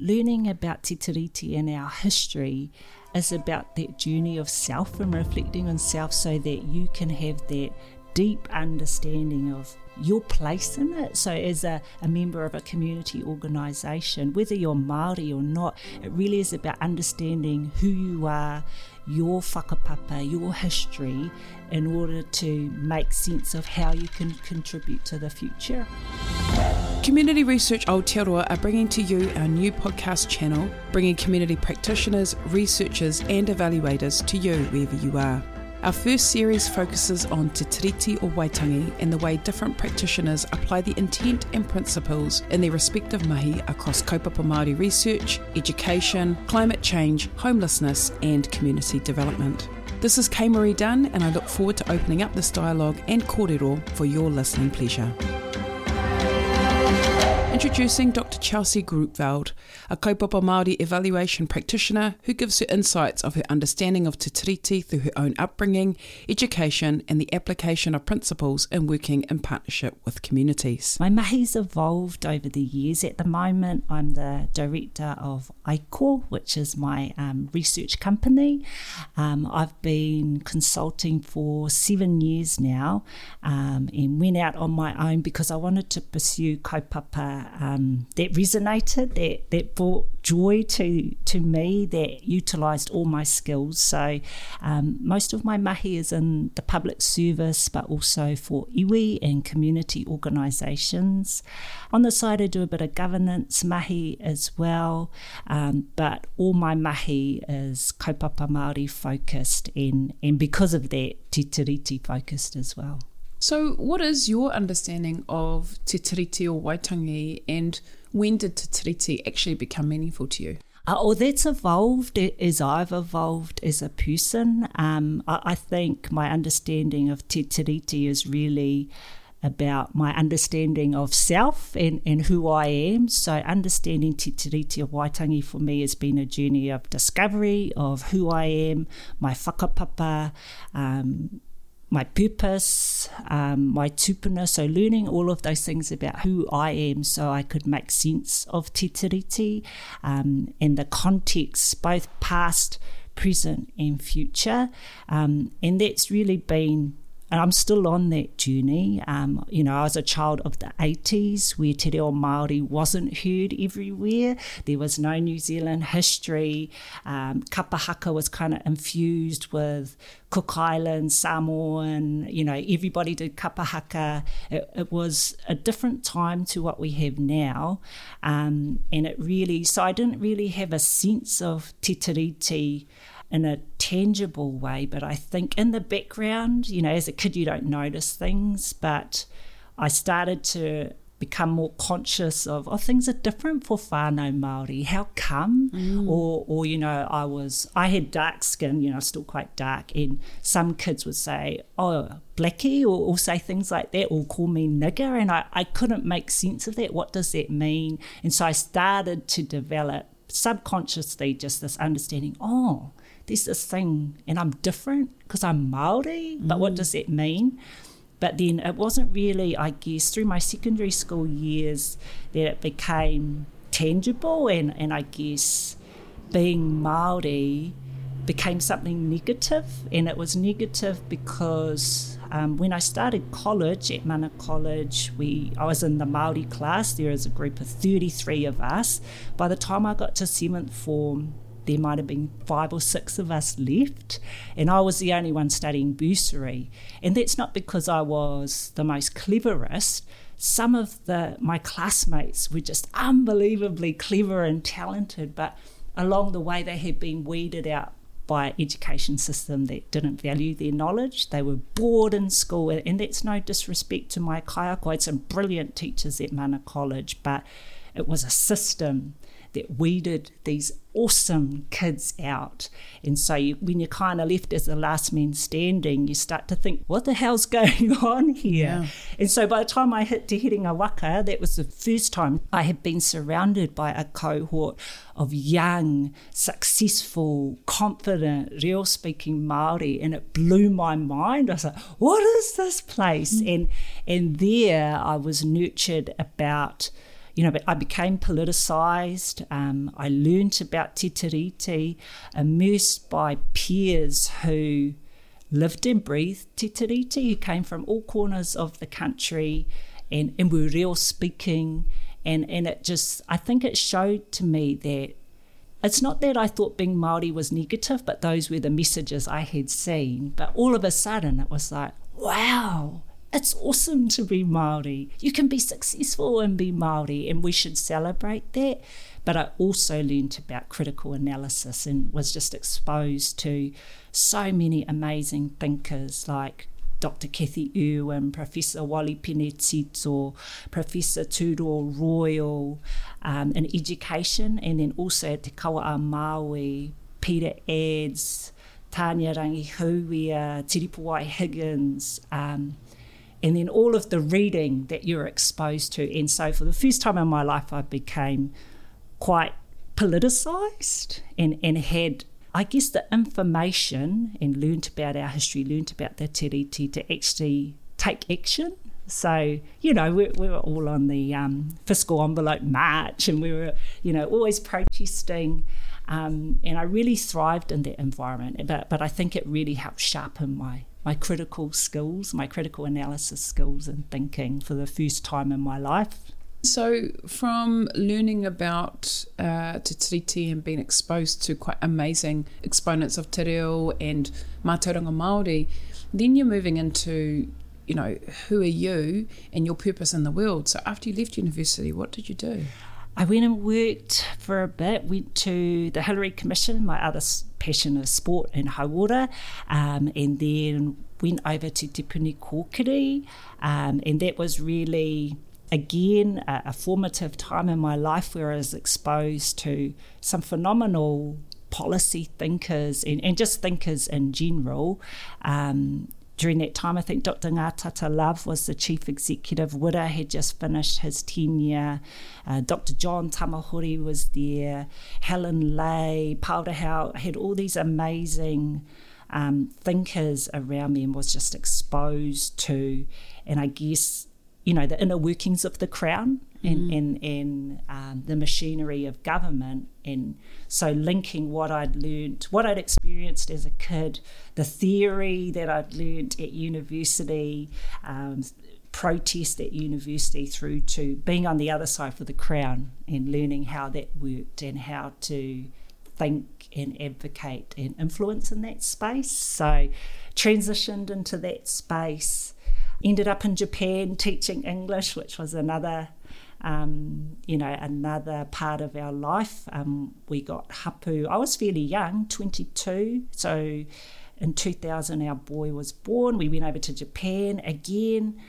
learning about Te Tiriti and our history is about that journey of self and reflecting on self so that you can have that deep understanding of your place in it. So, as a, a member of a community organisation, whether you're Māori or not, it really is about understanding who you are, your whakapapa, your history, in order to make sense of how you can contribute to the future. Community Research Aotearoa are bringing to you our new podcast channel, bringing community practitioners, researchers, and evaluators to you wherever you are. Our first series focuses on Te Tiriti o Waitangi and the way different practitioners apply the intent and principles in their respective mahi across kaupapa Māori research, education, climate change, homelessness, and community development. This is Kaye-Maree Dunn, and I look forward to opening up this dialogue and kōrero for your listening pleasure. Introducing Dr. Chelsea Grootveld, a kaupapa Māori evaluation practitioner who gives her insights of her understanding of Te Tiriti through her own upbringing, education, and the application of principles in working in partnership with communities. My mahi's evolved over the years. At the moment, I'm the director of Aiko, which is my um, research company. Um, I've been consulting for seven years now um, and went out on my own because I wanted to pursue kaupapa um, that resonated, that, that brought joy to, to me, that utilised all my skills. So um, most of my mahi is in the public service, but also for iwi and community organisations. On the side, I do a bit of governance mahi as well, um, but all my mahi is kaupapa Māori focused, and, and because of that, te tiriti focused as well. So, what is your understanding of Te Tiriti o Waitangi, and when did Te Tiriti actually become meaningful to you? Uh, well, that's evolved as I've evolved as a person. Um, I, I, think my understanding of Te Tiriti is really about my understanding of self and, and who I am. So, understanding Te Tiriti o Waitangi for me has been a journey of discovery of who I am, my whakapapa, um, my purpose, um, my tupuna, so learning all of those things about who I am so I could make sense of Te Tiriti um, and the context, both past, present, and future. Um, and that's really been and I'm still on that journey. Um, you know, I was a child of the 80s where Te Reo Māori wasn't heard everywhere. There was no New Zealand history. Um, kapahaka was kind of infused with Cook Island, Samoan, you know, everybody did kapahaka. It, it was a different time to what we have now. Um, and it really, so I didn't really have a sense of Te Tiriti in a tangible way. But I think in the background, you know, as a kid, you don't notice things. But I started to become more conscious of oh things are different for whānau Māori how come mm. or or you know I was I had dark skin you know still quite dark and some kids would say oh blackie or, or say things like that or call me nigger and I, I couldn't make sense of that what does that mean and so I started to develop subconsciously just this understanding oh there's this thing and I'm different because I'm Maori, but mm. what does that mean? But then it wasn't really, I guess, through my secondary school years that it became tangible and, and I guess being Maori became something negative and it was negative because um, when I started college at Mana College, we I was in the Maori class. There was a group of 33 of us. By the time I got to seventh form, there might have been five or six of us left, and I was the only one studying bursary. And that's not because I was the most cleverest. Some of the my classmates were just unbelievably clever and talented, but along the way they had been weeded out by an education system that didn't value their knowledge. They were bored in school, and that's no disrespect to my kaiako. I some brilliant teachers at Mana College, but it was a system that weeded these awesome kids out. And so you, when you're kind of left as the last man standing, you start to think, what the hell's going on here? Yeah. And so by the time I hit Te Herenga Waka, that was the first time I had been surrounded by a cohort of young, successful, confident, real speaking Māori, and it blew my mind. I was like, what is this place? Mm. And, and there I was nurtured about – you know, I became politicised. Um, I learned about Te Tiriti, immersed by peers who lived and breathed Te Tiriti, who came from all corners of the country and, and were real speaking. And, and it just, I think it showed to me that it's not that I thought being Māori was negative, but those were the messages I had seen. But all of a sudden, it was like, wow, it's awesome to be Māori. You can be successful and be Māori, and we should celebrate that. But I also learned about critical analysis and was just exposed to so many amazing thinkers like Dr. Kathy Irwin, Professor Wally Penetito, Professor Tudor Royal um, in education, and then also at Te Kawa a Māui, Peter Adds, Tanya Rangihuia, Te Ripowai Higgins, um, and then all of the reading that you're exposed to. And so for the first time in my life, I became quite politicised and, and had I guess the information and learnt about our history, learnt about the tiriti to actually take action. So, you know, we, we were all on the um, fiscal envelope march and we were, you know, always protesting. Um, and I really thrived in that environment. But, but I think it really helped sharpen my, my critical skills, my critical analysis skills and thinking for the first time in my life. So, from learning about uh, Te Tiriti and being exposed to quite amazing exponents of Te Reo and Mātauranga Māori, then you're moving into, you know, who are you and your purpose in the world. So, after you left university, what did you do? I went and worked for a bit, went to the Hillary Commission, my other passion is sport and high water, um, and then went over to Te Puni Kōkiri, um, and that was really again a, a, formative time in my life where I was exposed to some phenomenal policy thinkers and, and just thinkers in general. Um, during that time, I think Dr. Ngatata Love was the chief executive. Wira had just finished his tenure. Uh, Dr. John Tamahori was there. Helen Lay, Powderhouse had all these amazing um, thinkers around me and was just exposed to, and I guess you know, the inner workings of the crown and, mm. and, and um, the machinery of government. And so linking what I'd learned, what I'd experienced as a kid, the theory that I'd learned at university, um, protest at university through to being on the other side for the crown and learning how that worked and how to think and advocate and influence in that space. So transitioned into that space ended up in Japan teaching English, which was another, um, you know, another part of our life. Um, we got hapu. I was fairly young, 22. So in 2000, our boy was born. We went over to Japan again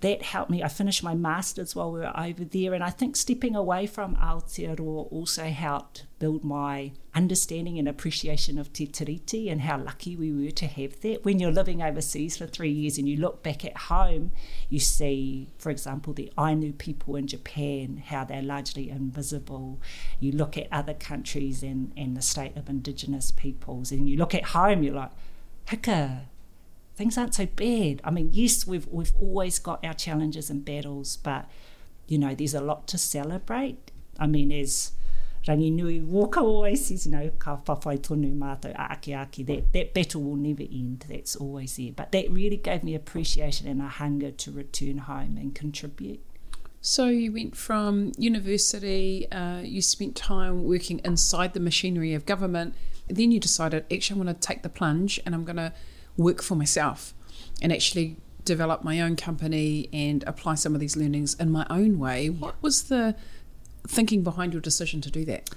that helped me. I finished my master's while we were over there, and I think stepping away from Aotearoa also helped build my understanding and appreciation of Te Tiriti and how lucky we were to have that. When you're living overseas for three years and you look back at home, you see, for example, the Ainu people in Japan, how they're largely invisible. You look at other countries and, and the state of Indigenous peoples, and you look at home, you're like, hika, things aren't so bad. I mean, yes, we've we've always got our challenges and battles, but you know, there's a lot to celebrate. I mean, as Ranginui Walker always says, you know, ka whawhai tonu mātou ake ake, that, that battle will never end, that's always there. But that really gave me appreciation and a hunger to return home and contribute. So you went from university, uh, you spent time working inside the machinery of government, then you decided, actually, I'm going to take the plunge and I'm going to work for myself and actually develop my own company and apply some of these learnings in my own way. What was the thinking behind your decision to do that?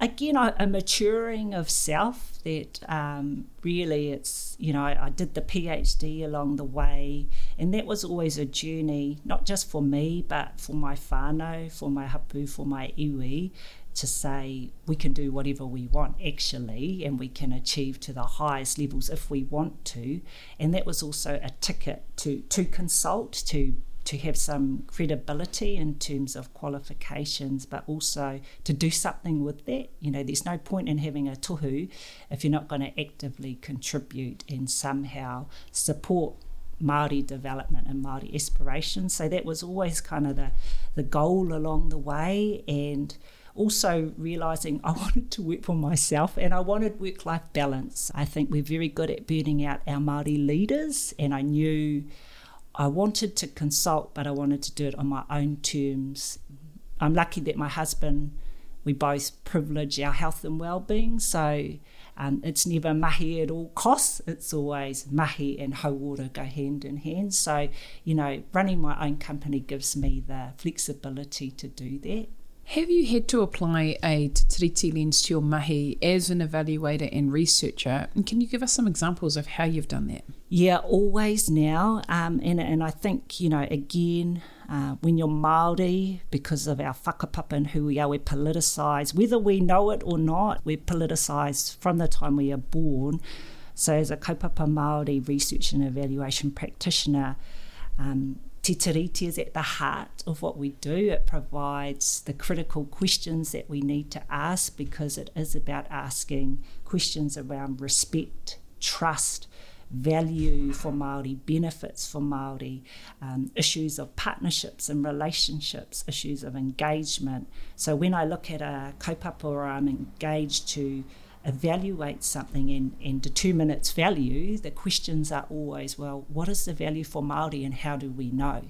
Again, a maturing of self that um, really it's, you know, I, I, did the PhD along the way, and that was always a journey, not just for me, but for my whānau, for my hapu, for my iwi, to say we can do whatever we want actually and we can achieve to the highest levels if we want to and that was also a ticket to to consult to to have some credibility in terms of qualifications, but also to do something with that. You know, there's no point in having a tohu if you're not going to actively contribute and somehow support Māori development and Māori aspirations. So that was always kind of the, the goal along the way. And also realizing I wanted to work for myself and I wanted work life balance. I think we're very good at burning out our Māori leaders, and I knew I wanted to consult, but I wanted to do it on my own terms. I'm lucky that my husband, we both privilege our health and well-being, so um, it's never mahi at all costs. It's always mahi and hauora go hand in hand. So, you know, running my own company gives me the flexibility to do that. Have you had to apply a Tiriti lens to your mahi as an evaluator and researcher? And can you give us some examples of how you've done that? Yeah, always now. Um, and, and I think, you know, again, uh, when you're Māori, because of our whakapapa and who we are, we're politicised. Whether we know it or not, we're politicised from the time we are born. So as a kaupapa Māori research and evaluation practitioner, um, Tiriti is at the heart of what we do. It provides the critical questions that we need to ask because it is about asking questions around respect, trust, value for Māori, benefits for Māori, um, issues of partnerships and relationships, issues of engagement. So when I look at a kaupapa or I'm engaged to evaluate something and, and determine its value, the questions are always, well, what is the value for Māori and how do we know?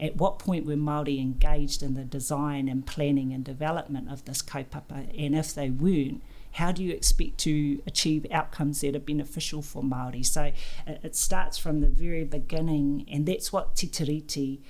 At what point were Māori engaged in the design and planning and development of this kaupapa? And if they weren't, how do you expect to achieve outcomes that are beneficial for Māori? So it, starts from the very beginning, and that's what Te Tiriti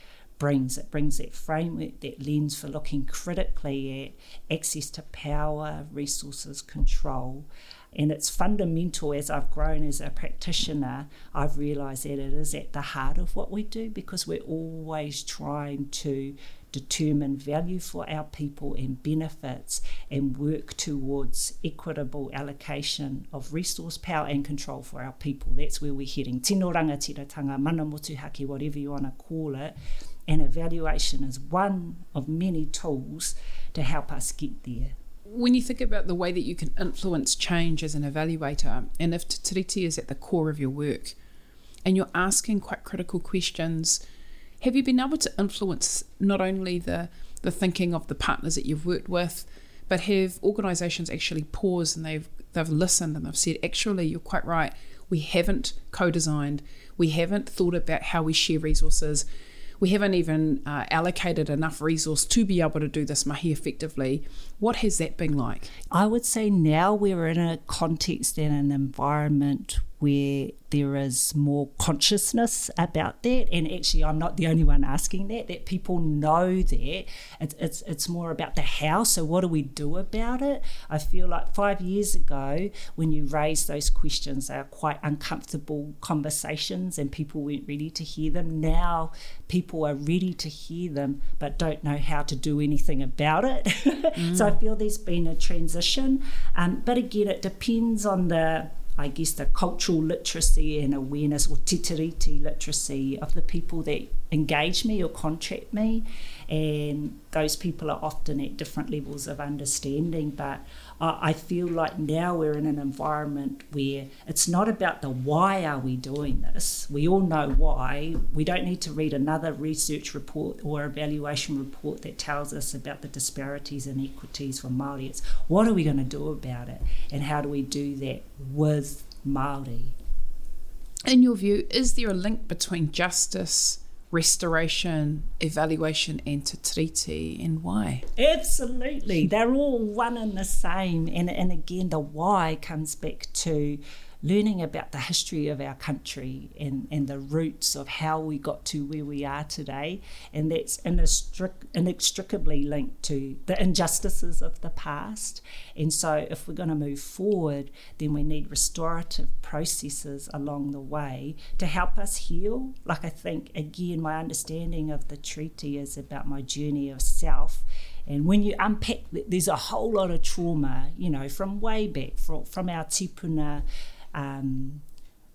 brings. It brings that framework, that lens for looking critically at access to power, resources, control. And it's fundamental as I've grown as a practitioner, I've realised that it is at the heart of what we do because we're always trying to determine value for our people and benefits and work towards equitable allocation of resource, power and control for our people. That's where we're heading. Tino rangatiratanga, mana motuhake, whatever you want to call it and evaluation is one of many tools to help us get there. When you think about the way that you can influence change as an evaluator, and if Tiriti is at the core of your work, and you're asking quite critical questions, have you been able to influence not only the, the thinking of the partners that you've worked with, but have organisations actually paused and they've they've listened and they've said, actually, you're quite right. We haven't co-designed. We haven't thought about how we share resources we haven't even uh, allocated enough resource to be able to do this mahi effectively. What has that been like? I would say now we're in a context and an environment where there is more consciousness about that. And actually, I'm not the only one asking that, that people know that. It's, it's, it's more about the how. So, what do we do about it? I feel like five years ago, when you raised those questions, they are quite uncomfortable conversations and people weren't ready to hear them. Now, people are ready to hear them but don't know how to do anything about it. Mm. so, I feel there's been a transition. Um, but again, it depends on the I guess, the cultural literacy and awareness or te tiriti literacy of the people that engage me or contract me. And those people are often at different levels of understanding. But I feel like now we're in an environment where it's not about the why are we doing this. We all know why. We don't need to read another research report or evaluation report that tells us about the disparities and equities for Māori. It's what are we going to do about it and how do we do that with Māori? In your view, is there a link between justice restoration, evaluation, and te and why? Absolutely. They're all one and the same. And, and again, the why comes back to learning about the history of our country and, and the roots of how we got to where we are today. And that's inextricably linked to the injustices of the past. And so, if we're going to move forward, then we need restorative processes along the way to help us heal. Like, I think, again, my understanding of the treaty is about my journey of self. And when you unpack, there's a whole lot of trauma, you know, from way back, from, from our tipuna um,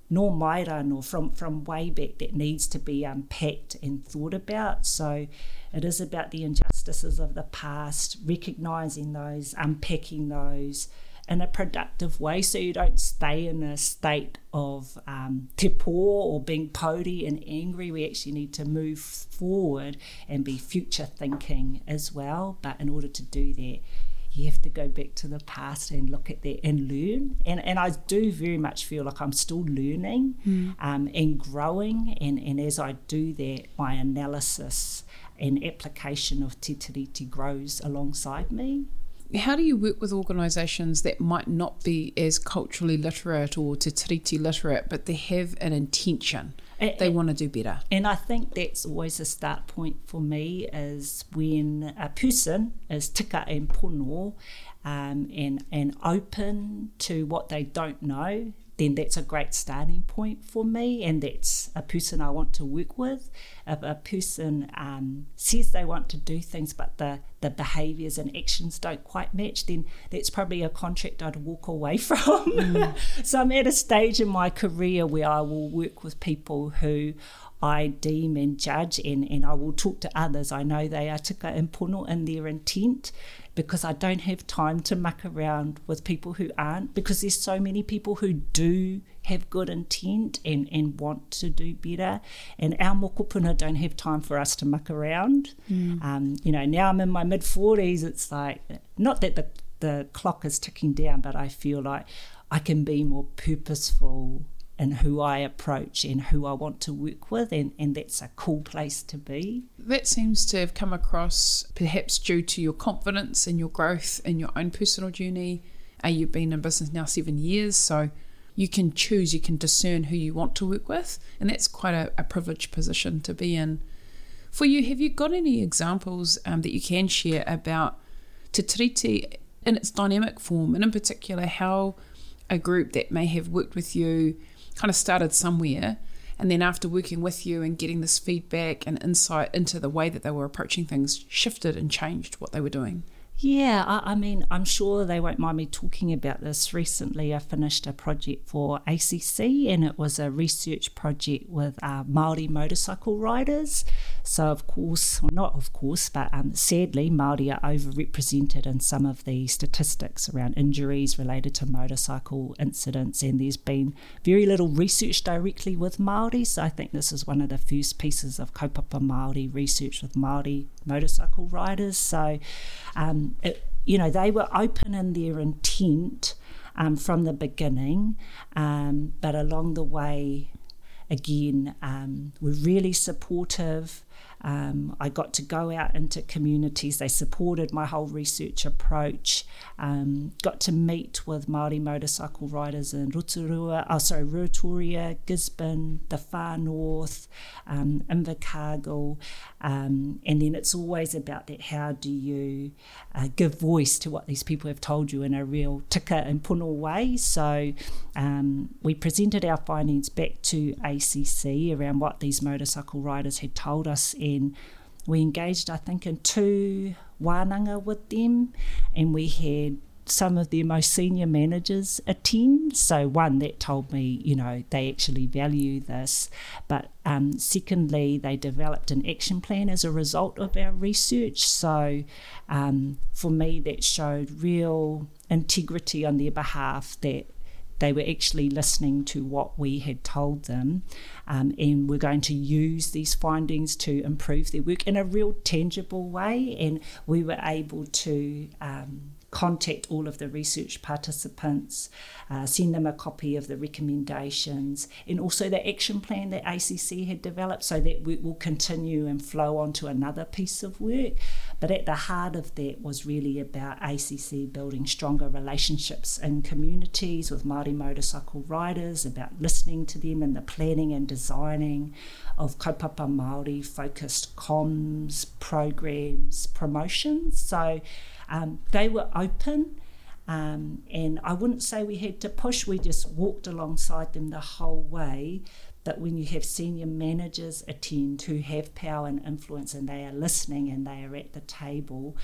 nor Maira nor from, from way back that needs to be unpacked and thought about. So it is about the injustices of the past, recognising those, unpacking those, in a productive way so you don't stay in a state of um, te pō or being pody and angry. We actually need to move forward and be future thinking as well. But in order to do that, you have to go back to the past and look at that and learn. And, and I do very much feel like I'm still learning mm. um, and growing. And, and as I do that, my analysis and application of Te Tiriti grows alongside me. How do you work with organisations that might not be as culturally literate or Te Tiriti literate, but they have an intention? And, they want to do better. And I think that's always a start point for me is when a person is tika and pono um, and, and open to what they don't know then that's a great starting point for me, and that's a person I want to work with. If a person um, says they want to do things, but the, the behaviours and actions don't quite match, then that's probably a contract I'd walk away from. Mm. so I'm at a stage in my career where I will work with people who I deem and judge, and, and I will talk to others. I know they are tika and pono in their intent because I don't have time to muck around with people who aren't, because there's so many people who do have good intent and, and want to do better. And our mokopuna don't have time for us to muck around. Mm. Um, you know, now I'm in my mid 40s, it's like, not that the, the clock is ticking down, but I feel like I can be more purposeful in who I approach and who I want to work with, and, and that's a cool place to be. That seems to have come across perhaps due to your confidence and your growth in your own personal journey. Uh, you've been in business now seven years, so you can choose, you can discern who you want to work with, and that's quite a, a privileged position to be in. For you, have you got any examples um, that you can share about Te Tiriti in its dynamic form, and in particular how a group that may have worked with you kind of started somewhere. And then after working with you and getting this feedback and insight into the way that they were approaching things, shifted and changed what they were doing. Yeah, I, I, mean, I'm sure they won't mind me talking about this. Recently, I finished a project for ACC, and it was a research project with uh, Maori motorcycle riders. So, of course, well, not of course, but um, sadly, Maori are overrepresented in some of the statistics around injuries related to motorcycle incidents, and there's been very little research directly with Maori. So, I think this is one of the first pieces of kaupapa Maori research with Maori motorcycle riders. So, um, it, you know, they were open in their intent um, from the beginning, um, but along the way, again, um, were really supportive. Um, I got to go out into communities. They supported my whole research approach. Um, got to meet with Māori motorcycle riders in Rotorua, oh, sorry, Ruatoria, Gisborne, the far north, um, Invercargill. Um, and then it's always about that how do you uh, give voice to what these people have told you in a real tika and pono way. So um, we presented our findings back to ACC around what these motorcycle riders had told us and we engaged, I think, in two wānanga with them, and we had some of their most senior managers attend. So, one that told me, you know, they actually value this. But um, secondly, they developed an action plan as a result of our research. So, um, for me, that showed real integrity on their behalf that they were actually listening to what we had told them um, and we're going to use these findings to improve their work in a real tangible way. And we were able to um, contact all of the research participants, uh, send them a copy of the recommendations, and also the action plan that ACC had developed so that we will continue and flow on to another piece of work. But at the heart of that was really about ACC building stronger relationships in communities with Māori motorcycle riders, about listening to them in the planning and designing of kaupapa Māori focused comms, programs, promotions. So um, they were open. Um, and I wouldn't say we had to push, we just walked alongside them the whole way. But when you have senior managers attend who have power and influence and they are listening and they are at the table,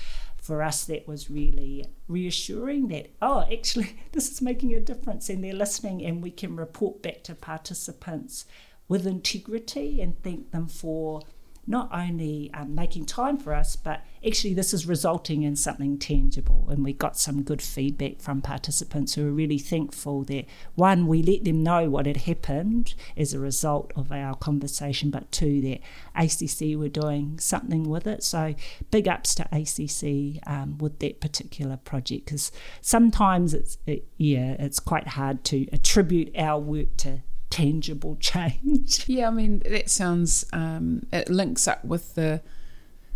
for us that was really reassuring that, oh, actually, this is making a difference and they're listening and we can report back to participants with integrity and thank them for not only um, making time for us, but actually this is resulting in something tangible. And we got some good feedback from participants who are really thankful that one, we let them know what had happened as a result of our conversation, but two, that ACC were doing something with it. So big ups to ACC um, with that particular project because sometimes it's it, yeah it's quite hard to attribute our work to tangible change. Yeah, I mean that sounds um, it links up with the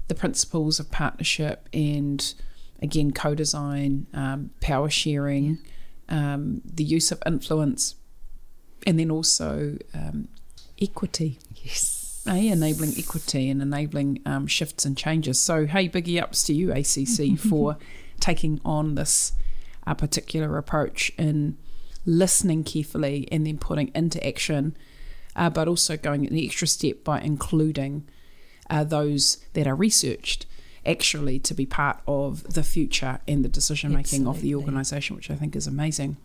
the principles of partnership and again co-design, um, power sharing, um, the use of influence, and then also um, equity. Yes. Hey, enabling equity and enabling um, shifts and changes. So, hey, biggie ups to you, ACC, for taking on this uh, particular approach in listening carefully and then putting into action, uh, but also going an extra step by including uh, those that are researched actually to be part of the future and the decision making of the organisation, which I think is amazing.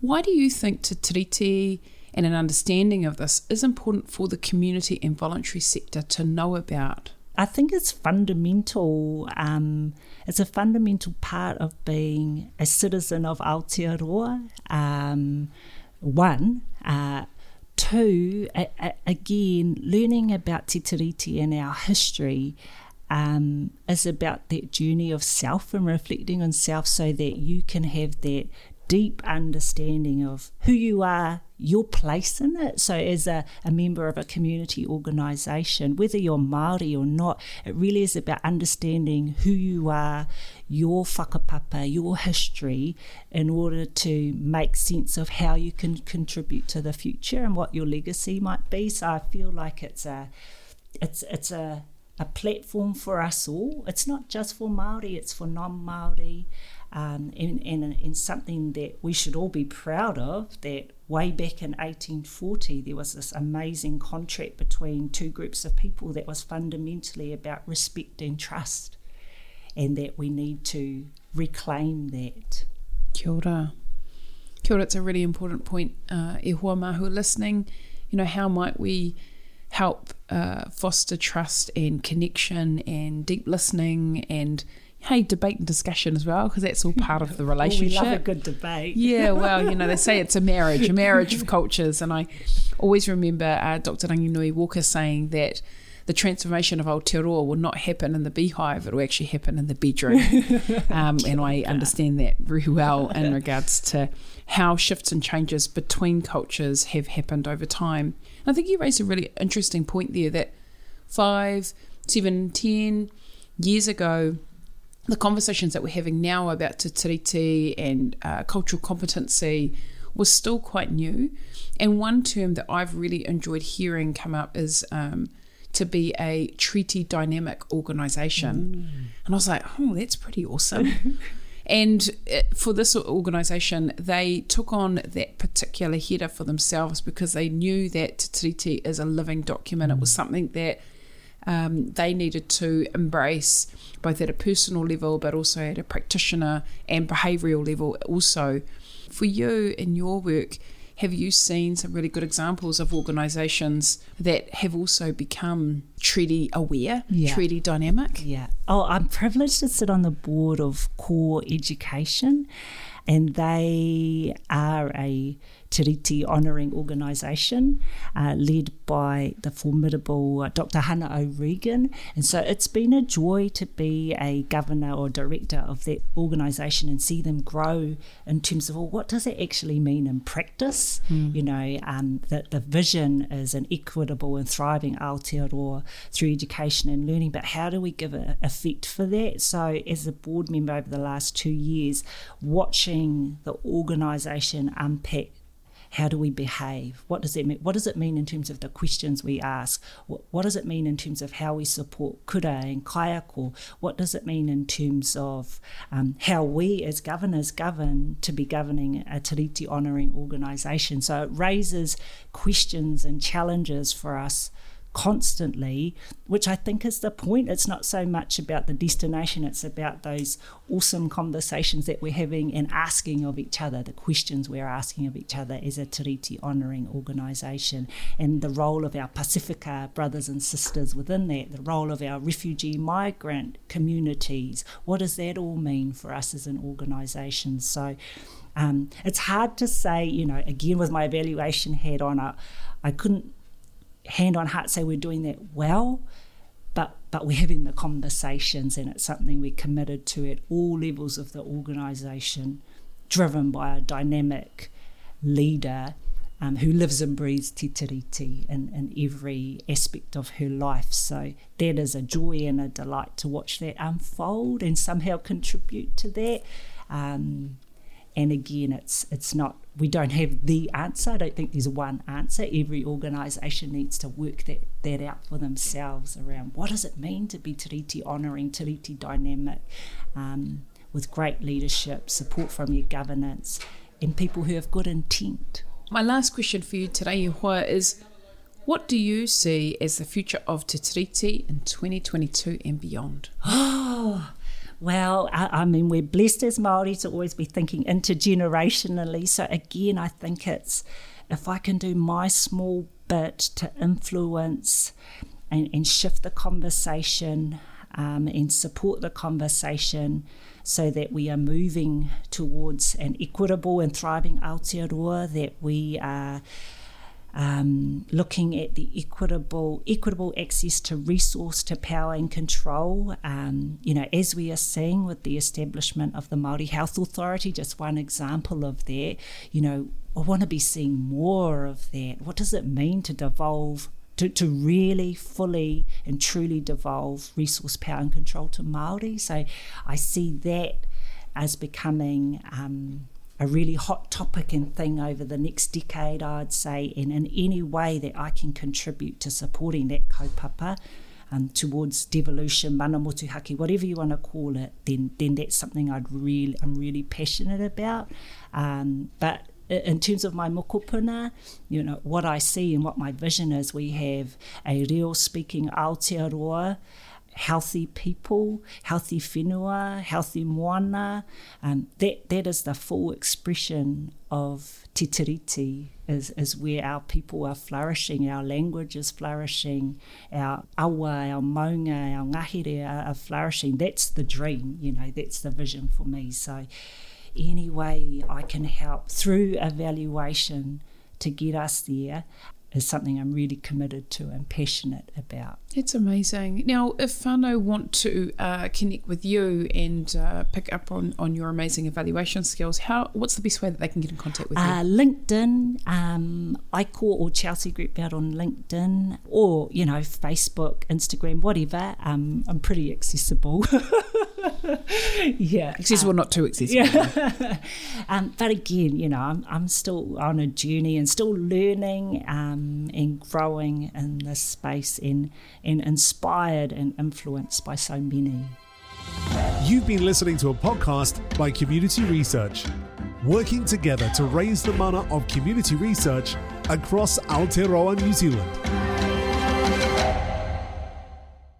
Why do you think Te Tiriti and an understanding of this is important for the community and voluntary sector to know about? I think it's fundamental. Um, it's a fundamental part of being a citizen of Aotearoa. Um, one, uh, two, a, a, again, learning about Te Tiriti and our history um, is about that journey of self and reflecting on self so that you can have that deep understanding of who you are, your place in it. So, as a, a member of a community organisation, whether you're Māori or not, it really is about understanding who you are, your whakapapa, your history, in order to make sense of how you can contribute to the future and what your legacy might be. So, I feel like it's a it's it's a a platform for us all. It's not just for Maori; it's for non-Maori um, and, and, and something that we should all be proud of that way back in 1840 there was this amazing contract between two groups of people that was fundamentally about respect and trust and that we need to reclaim that. Kia ora. Kia ora, it's a really important point. Uh, e listening, you know, how might we help uh, foster trust and connection and deep listening and hey, debate and discussion as well, because that's all part of the relationship. we love a good debate. yeah, well, you know, they say it's a marriage, a marriage of cultures. And I always remember uh, Dr. Ranginui Walker saying that the transformation of Aotearoa will not happen in the beehive, it will actually happen in the bedroom. Um, and I understand that very well in regards to how shifts and changes between cultures have happened over time. I think you raised a really interesting point there that five, seven, ten years ago, the conversations that we're having now about te tiriti and uh, cultural competency was still quite new. And one term that I've really enjoyed hearing come up is um, to be a treaty dynamic organisation. Mm. And I was like, oh, that's pretty awesome. and uh, for this organisation, they took on that particular header for themselves because they knew that Te Tiriti is a living document. Mm. It was something that um, they needed to embrace both at a personal level but also at a practitioner and behavioural level also. For you in your work, have you seen some really good examples of organisations that have also become treaty aware, yeah. treaty dynamic? Yeah. Oh, I'm privileged to sit on the board of Core Education, and they are a Tiriti honouring organisation uh, led by the formidable uh, Dr. Hana O'Regan. And so it's been a joy to be a governor or director of that organisation and see them grow in terms of, well, what does it actually mean in practice? Mm. You know, um, that the vision is an equitable and thriving Aotearoa through education and learning, but how do we give a effect for that? So as a board member over the last two years, watching the organisation unpack how do we behave? What does it mean? What does it mean in terms of the questions we ask? What, what does it mean in terms of how we support kura and kaiako? What does it mean in terms of um, how we as governors govern to be governing a Tiriti honouring organisation? So it raises questions and challenges for us constantly, which I think is the point. It's not so much about the destination, it's about those awesome conversations that we're having and asking of each other, the questions we're asking of each other as a Tiriti honouring organisation, and the role of our Pacifica brothers and sisters within that, the role of our refugee migrant communities. What does that all mean for us as an organisation? So, um, it's hard to say, you know, again with my evaluation hat on, I, I couldn't hand on heart say we're doing that well, but but we're having the conversations and it's something we're committed to at all levels of the organisation, driven by a dynamic leader um, who lives and breathes Te Tiriti in, in every aspect of her life. So that is a joy and a delight to watch that unfold and somehow contribute to that. Um, and again, it's it's not we don't have the answer. I don't think there's one answer. Every organisation needs to work that, that out for themselves around what does it mean to be Tiriti honouring, Tiriti dynamic, um, with great leadership, support from your governance, and people who have good intent. My last question for you today, Yuhua, is what do you see as the future of Te Tiriti in 2022 and beyond? Oh, well, I, I, mean, we're blessed as Māori to always be thinking intergenerationally. So again, I think it's if I can do my small bit to influence and, and shift the conversation um, and support the conversation so that we are moving towards an equitable and thriving Aotearoa, that we are um, looking at the equitable equitable access to resource, to power and control. Um, you know, as we are seeing with the establishment of the Māori Health Authority, just one example of that. You know, I want to be seeing more of that. What does it mean to devolve? To, to really fully and truly devolve resource power and control to Māori. So I see that as becoming um, a really hot topic and thing over the next decade, I'd say, and in any way that I can contribute to supporting that kaupapa um, towards devolution, mana motuhake, whatever you want to call it, then then that's something I'd really I'm really passionate about. Um, but in terms of my mokopuna, you know, what I see and what my vision is, we have a real speaking Aotearoa healthy people, healthy whenua, healthy moana. Um, that, that is the full expression of te tiriti, is, is where our people are flourishing, our language is flourishing, our awa, our maunga, our ngahere are, are flourishing. That's the dream, you know, that's the vision for me. So any way I can help through evaluation to get us there is something I'm really committed to and passionate about. It's amazing. Now, if whānau want to uh, connect with you and uh, pick up on, on your amazing evaluation skills, how what's the best way that they can get in contact with you? Uh, LinkedIn, um, call or Chelsea Grootveld on LinkedIn, or you know Facebook, Instagram, whatever. Um, I'm pretty accessible. yeah, accessible, um, not too accessible. Yeah. um, but again, you know, I'm, I'm still on a journey and still learning um, Um, and growing in this space and inspired and influenced by so many. You've been listening to a podcast by Community Research, working together to raise the mana of community research across Aotearoa, New Zealand.